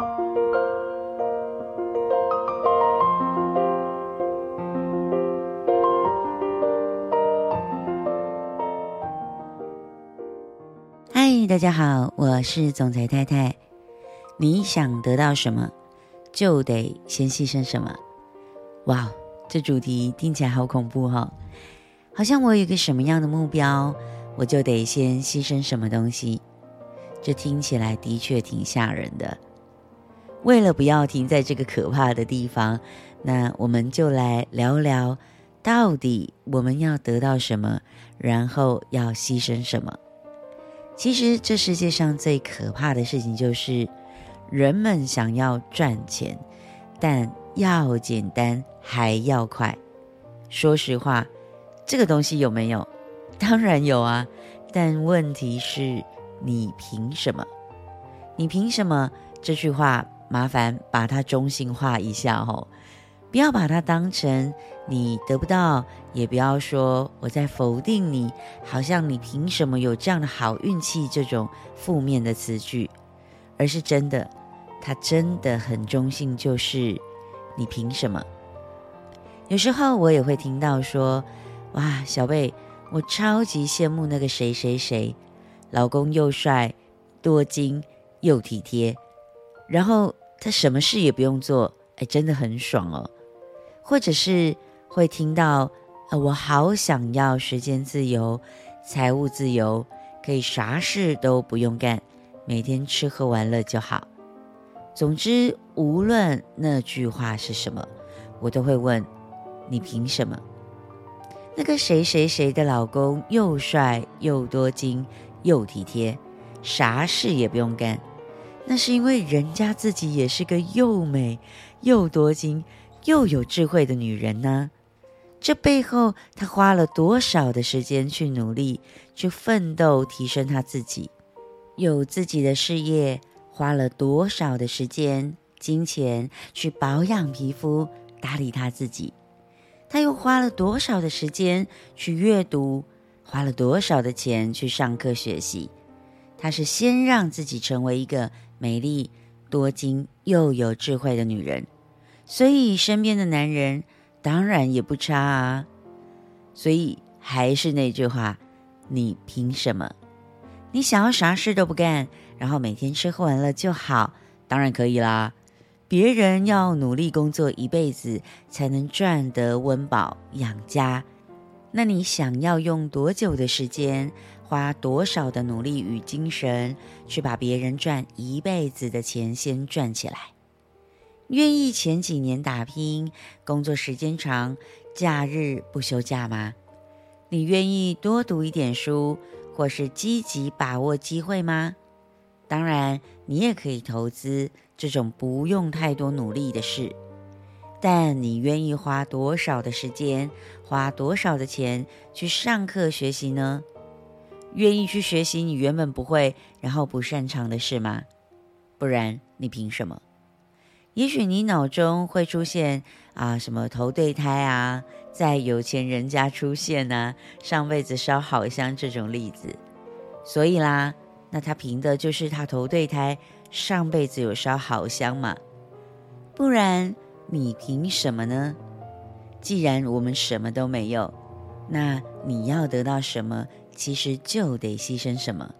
嗨，大家好，我是总裁太太。你想得到什么，就得先牺牲什么。哇，这主题听起来好恐怖哈、哦！好像我有一个什么样的目标，我就得先牺牲什么东西。这听起来的确挺吓人的。为了不要停在这个可怕的地方，那我们就来聊聊，到底我们要得到什么，然后要牺牲什么。其实这世界上最可怕的事情就是。人们想要赚钱，但要简单还要快。说实话，这个东西有没有？当然有啊，但问题是，你凭什么？你凭什么？这句话麻烦把它中性化一下哦，不要把它当成你得不到，也不要说我在否定你，好像你凭什么有这样的好运气这种负面的词句，而是真的。他真的很中性，就是你凭什么？有时候我也会听到说：“哇，小贝，我超级羡慕那个谁谁谁，老公又帅、多金又体贴，然后他什么事也不用做，哎，真的很爽哦。”或者是会听到：“呃，我好想要时间自由、财务自由，可以啥事都不用干，每天吃喝玩乐就好。”总之，无论那句话是什么，我都会问：你凭什么？那个谁谁谁的老公又帅又多金又体贴，啥事也不用干，那是因为人家自己也是个又美又多金又有智慧的女人呢。这背后，她花了多少的时间去努力，去奋斗，提升她自己，有自己的事业。花了多少的时间、金钱去保养皮肤、打理她自己？她又花了多少的时间去阅读？花了多少的钱去上课学习？她是先让自己成为一个美丽、多金又有智慧的女人，所以身边的男人当然也不差啊。所以还是那句话，你凭什么？你想要啥事都不干？然后每天吃喝玩乐就好，当然可以啦。别人要努力工作一辈子才能赚得温饱养家，那你想要用多久的时间，花多少的努力与精神，去把别人赚一辈子的钱先赚起来？愿意前几年打拼，工作时间长，假日不休假吗？你愿意多读一点书，或是积极把握机会吗？当然，你也可以投资这种不用太多努力的事，但你愿意花多少的时间，花多少的钱去上课学习呢？愿意去学习你原本不会，然后不擅长的事吗？不然你凭什么？也许你脑中会出现啊，什么投对胎啊，在有钱人家出现呢、啊，上辈子烧好香这种例子，所以啦。那他凭的就是他投对胎，上辈子有烧好香嘛？不然你凭什么呢？既然我们什么都没有，那你要得到什么，其实就得牺牲什么。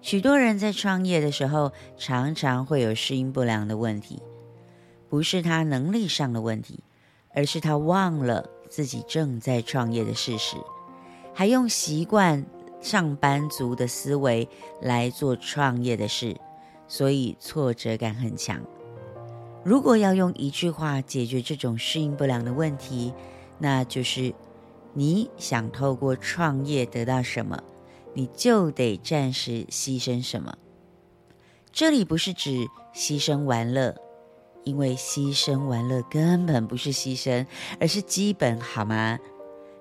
许多人在创业的时候，常常会有适应不良的问题，不是他能力上的问题，而是他忘了自己正在创业的事实，还用习惯。上班族的思维来做创业的事，所以挫折感很强。如果要用一句话解决这种适应不良的问题，那就是：你想透过创业得到什么，你就得暂时牺牲什么。这里不是指牺牲玩乐，因为牺牲玩乐根本不是牺牲，而是基本，好吗？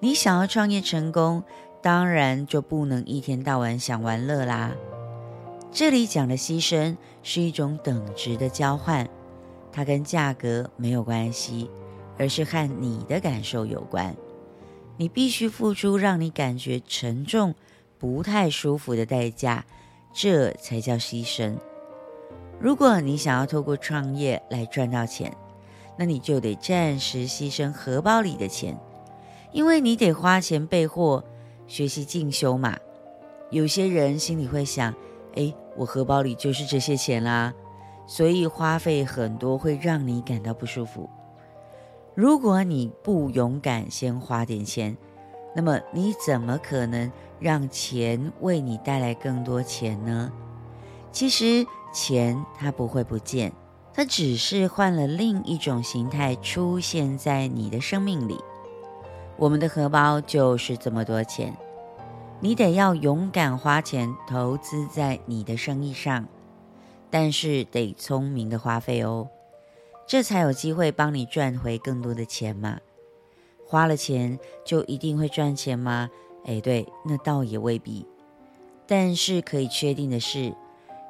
你想要创业成功。当然就不能一天到晚想玩乐啦。这里讲的牺牲是一种等值的交换，它跟价格没有关系，而是和你的感受有关。你必须付出让你感觉沉重、不太舒服的代价，这才叫牺牲。如果你想要透过创业来赚到钱，那你就得暂时牺牲荷包里的钱，因为你得花钱备货、学习进修嘛。有些人心里会想：哎，我荷包里就是这些钱啦，所以花费很多会让你感到不舒服。如果你不勇敢先花点钱，那么你怎么可能让钱为你带来更多钱呢？其实钱它不会不见，它只是换了另一种形态出现在你的生命里。我们的荷包就是这么多钱，你得要勇敢花钱投资在你的生意上，但是得聪明的花费哦，这才有机会帮你赚回更多的钱嘛。花了钱就一定会赚钱吗？哎，对，那倒也未必。但是可以确定的是，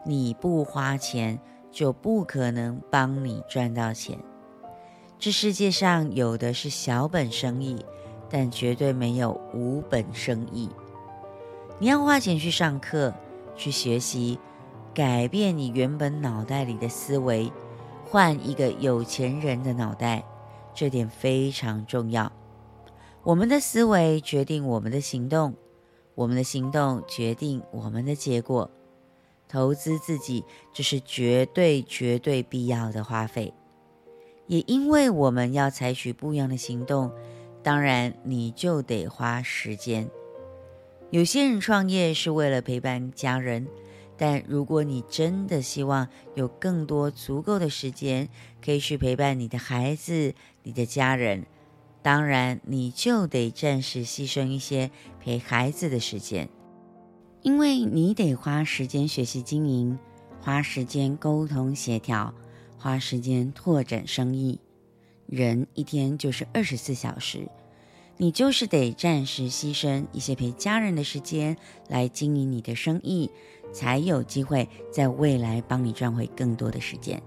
你不花钱就不可能帮你赚到钱。这世界上有的是小本生意，但绝对没有无本生意。你要花钱去上课，去学习，改变你原本脑袋里的思维，换一个有钱人的脑袋，这点非常重要。我们的思维决定我们的行动，我们的行动决定我们的结果。投资自己，这是绝对绝对必要的花费。也因为我们要采取不一样的行动，当然你就得花时间。有些人创业是为了陪伴家人，但如果你真的希望有更多足够的时间，可以去陪伴你的孩子、你的家人。当然，你就得暂时牺牲一些陪孩子的时间，因为你得花时间学习经营，花时间沟通协调，花时间拓展生意。人一天就是二十四小时，你就是得暂时牺牲一些陪家人的时间来经营你的生意，才有机会在未来帮你赚回更多的时间。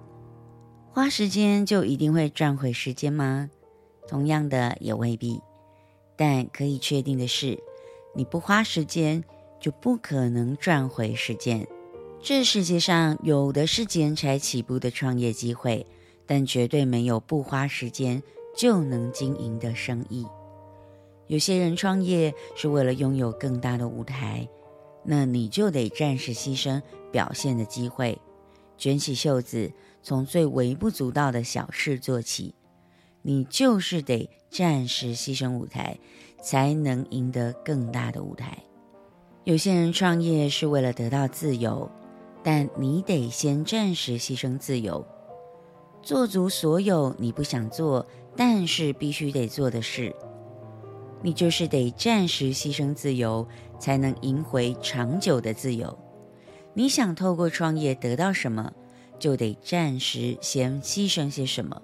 花时间就一定会赚回时间吗？同样的也未必，但可以确定的是，你不花时间，就不可能赚回时间。这世界上有的是捡柴起步的创业机会，但绝对没有不花时间就能经营的生意。有些人创业是为了拥有更大的舞台，那你就得暂时牺牲表现的机会，卷起袖子，从最微不足道的小事做起。你就是得暂时牺牲舞台，才能赢得更大的舞台。有些人创业是为了得到自由，但你得先暂时牺牲自由，做足所有你不想做但是必须得做的事。你就是得暂时牺牲自由，才能赢回长久的自由。你想透过创业得到什么，就得暂时先牺牲些什么。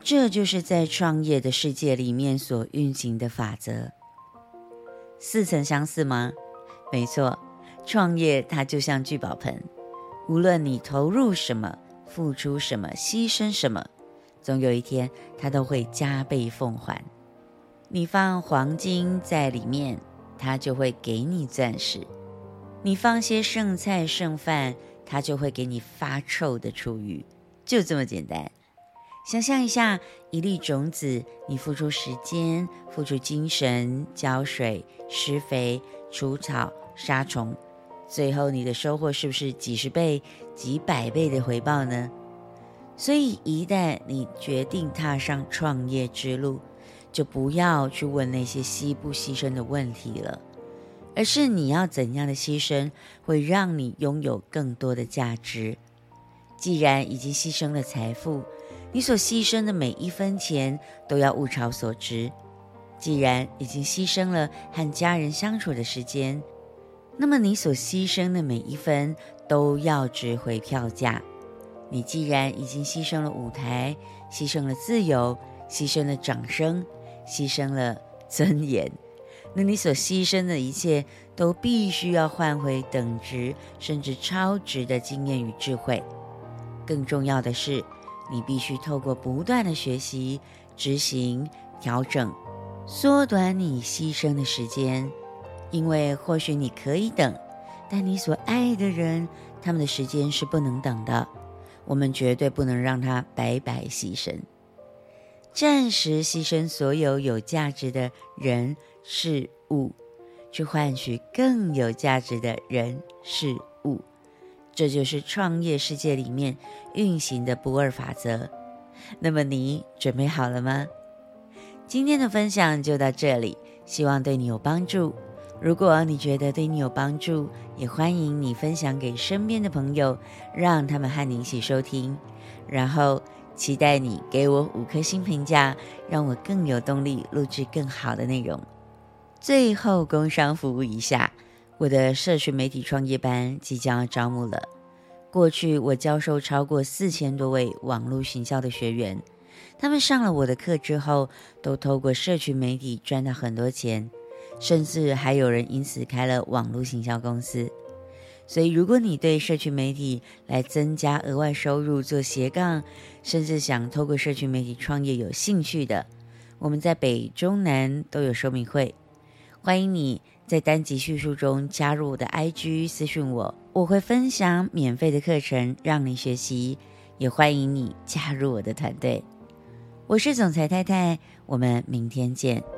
这就是在创业的世界里面所运行的法则。似曾相识吗？没错，创业它就像聚宝盆，无论你投入什么、付出什么、牺牲什么，总有一天它都会加倍奉还。你放黄金在里面，它就会给你钻石；你放些剩菜剩饭，它就会给你发臭的厨余。就这么简单。想象一下，一粒种子，你付出时间、付出精神、浇水、施肥、除草、杀虫，最后你的收获是不是几十倍、几百倍的回报呢？所以，一旦你决定踏上创业之路，就不要去问那些牺不牺牲的问题了，而是你要怎样的牺牲会让你拥有更多的价值。既然已经牺牲了财富，你所牺牲的每一分钱都要物超所值。既然已经牺牲了和家人相处的时间，那么你所牺牲的每一分都要值回票价。你既然已经牺牲了舞台，牺牲了自由，牺牲了掌声，牺牲了尊严，那你所牺牲的一切都必须要换回等值甚至超值的经验与智慧。更重要的是，你必须透过不断的学习、执行、调整，缩短你牺牲的时间。因为或许你可以等，但你所爱的人，他们的时间是不能等的。我们绝对不能让他白白牺牲，暂时牺牲所有有价值的人事物，去换取更有价值的人事物。这就是创业世界里面运行的不二法则。那么你准备好了吗？今天的分享就到这里，希望对你有帮助。如果你觉得对你有帮助，也欢迎你分享给身边的朋友，让他们和你一起收听。然后期待你给我五颗星评价，让我更有动力录制更好的内容。最后，工商服务一下，我的社群媒体创业班即将要招募了。过去我教授超过四千多位网络行销的学员，他们上了我的课之后，都透过社群媒体赚到很多钱。甚至还有人因此开了网络行销公司。所以，如果你对社群媒体来增加额外收入、做斜杠，甚至想透过社群媒体创业有兴趣的，我们在北中南都有说明会。欢迎你在单集叙述中加入我的 IG 私讯我，我会分享免费的课程让你学习。也欢迎你加入我的团队。我是总裁太太，我们明天见。